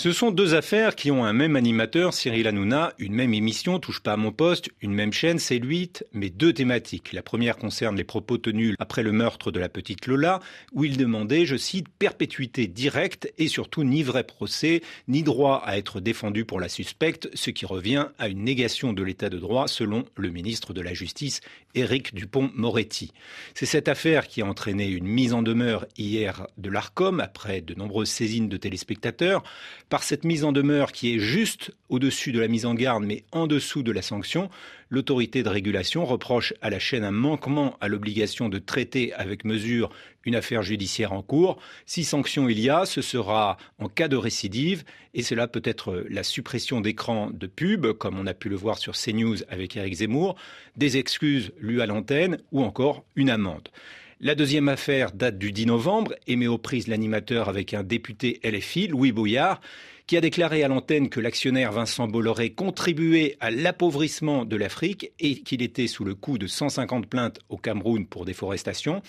Ce sont deux affaires qui ont un même animateur, Cyril Hanouna, une même émission, touche pas à mon poste, une même chaîne, c'est lui, mais deux thématiques. La première concerne les propos tenus après le meurtre de la petite Lola, où il demandait, je cite, perpétuité directe et surtout ni vrai procès, ni droit à être défendu pour la suspecte, ce qui revient à une négation de l'état de droit selon le ministre de la Justice, Éric Dupont-Moretti. C'est cette affaire qui a entraîné une mise en demeure hier de l'ARCOM après de nombreuses saisines de téléspectateurs par cette mise en demeure qui est juste au-dessus de la mise en garde mais en dessous de la sanction, l'autorité de régulation reproche à la chaîne un manquement à l'obligation de traiter avec mesure une affaire judiciaire en cours. Si sanction il y a, ce sera en cas de récidive et cela peut être la suppression d'écran de pub, comme on a pu le voir sur CNews avec Eric Zemmour, des excuses lues à l'antenne ou encore une amende. La deuxième affaire date du 10 novembre et met aux prises l'animateur avec un député LFI, Louis Bouillard, qui a déclaré à l'antenne que l'actionnaire Vincent Bolloré contribuait à l'appauvrissement de l'Afrique et qu'il était sous le coup de 150 plaintes au Cameroun pour déforestation.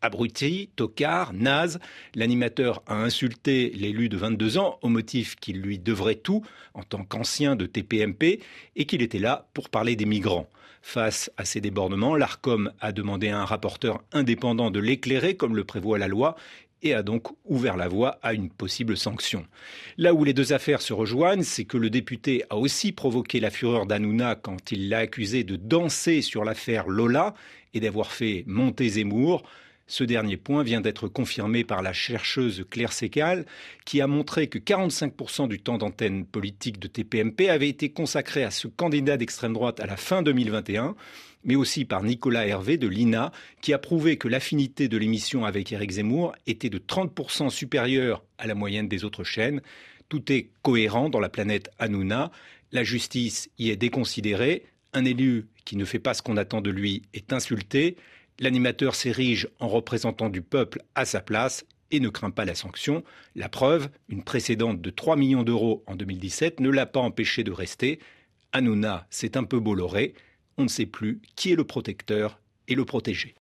Abruti, tocard, naze, l'animateur a insulté l'élu de 22 ans au motif qu'il lui devrait tout en tant qu'ancien de TPMP et qu'il était là pour parler des migrants. Face à ces débordements, l'ARCOM a demandé à un rapporteur indépendant de l'éclairer comme le prévoit la loi et a donc ouvert la voie à une possible sanction. Là où les deux affaires se rejoignent, c'est que le député a aussi provoqué la fureur d'Anouna quand il l'a accusé de danser sur l'affaire Lola et d'avoir fait monter Zemmour. Ce dernier point vient d'être confirmé par la chercheuse Claire Sécal, qui a montré que 45% du temps d'antenne politique de TPMP avait été consacré à ce candidat d'extrême droite à la fin 2021, mais aussi par Nicolas Hervé de l'INA, qui a prouvé que l'affinité de l'émission avec Éric Zemmour était de 30% supérieure à la moyenne des autres chaînes. Tout est cohérent dans la planète Hanouna. La justice y est déconsidérée. Un élu qui ne fait pas ce qu'on attend de lui est insulté. L'animateur s'érige en représentant du peuple à sa place et ne craint pas la sanction. La preuve, une précédente de 3 millions d'euros en 2017 ne l'a pas empêché de rester. Hanouna, c'est un peu Bolloré. On ne sait plus qui est le protecteur et le protégé.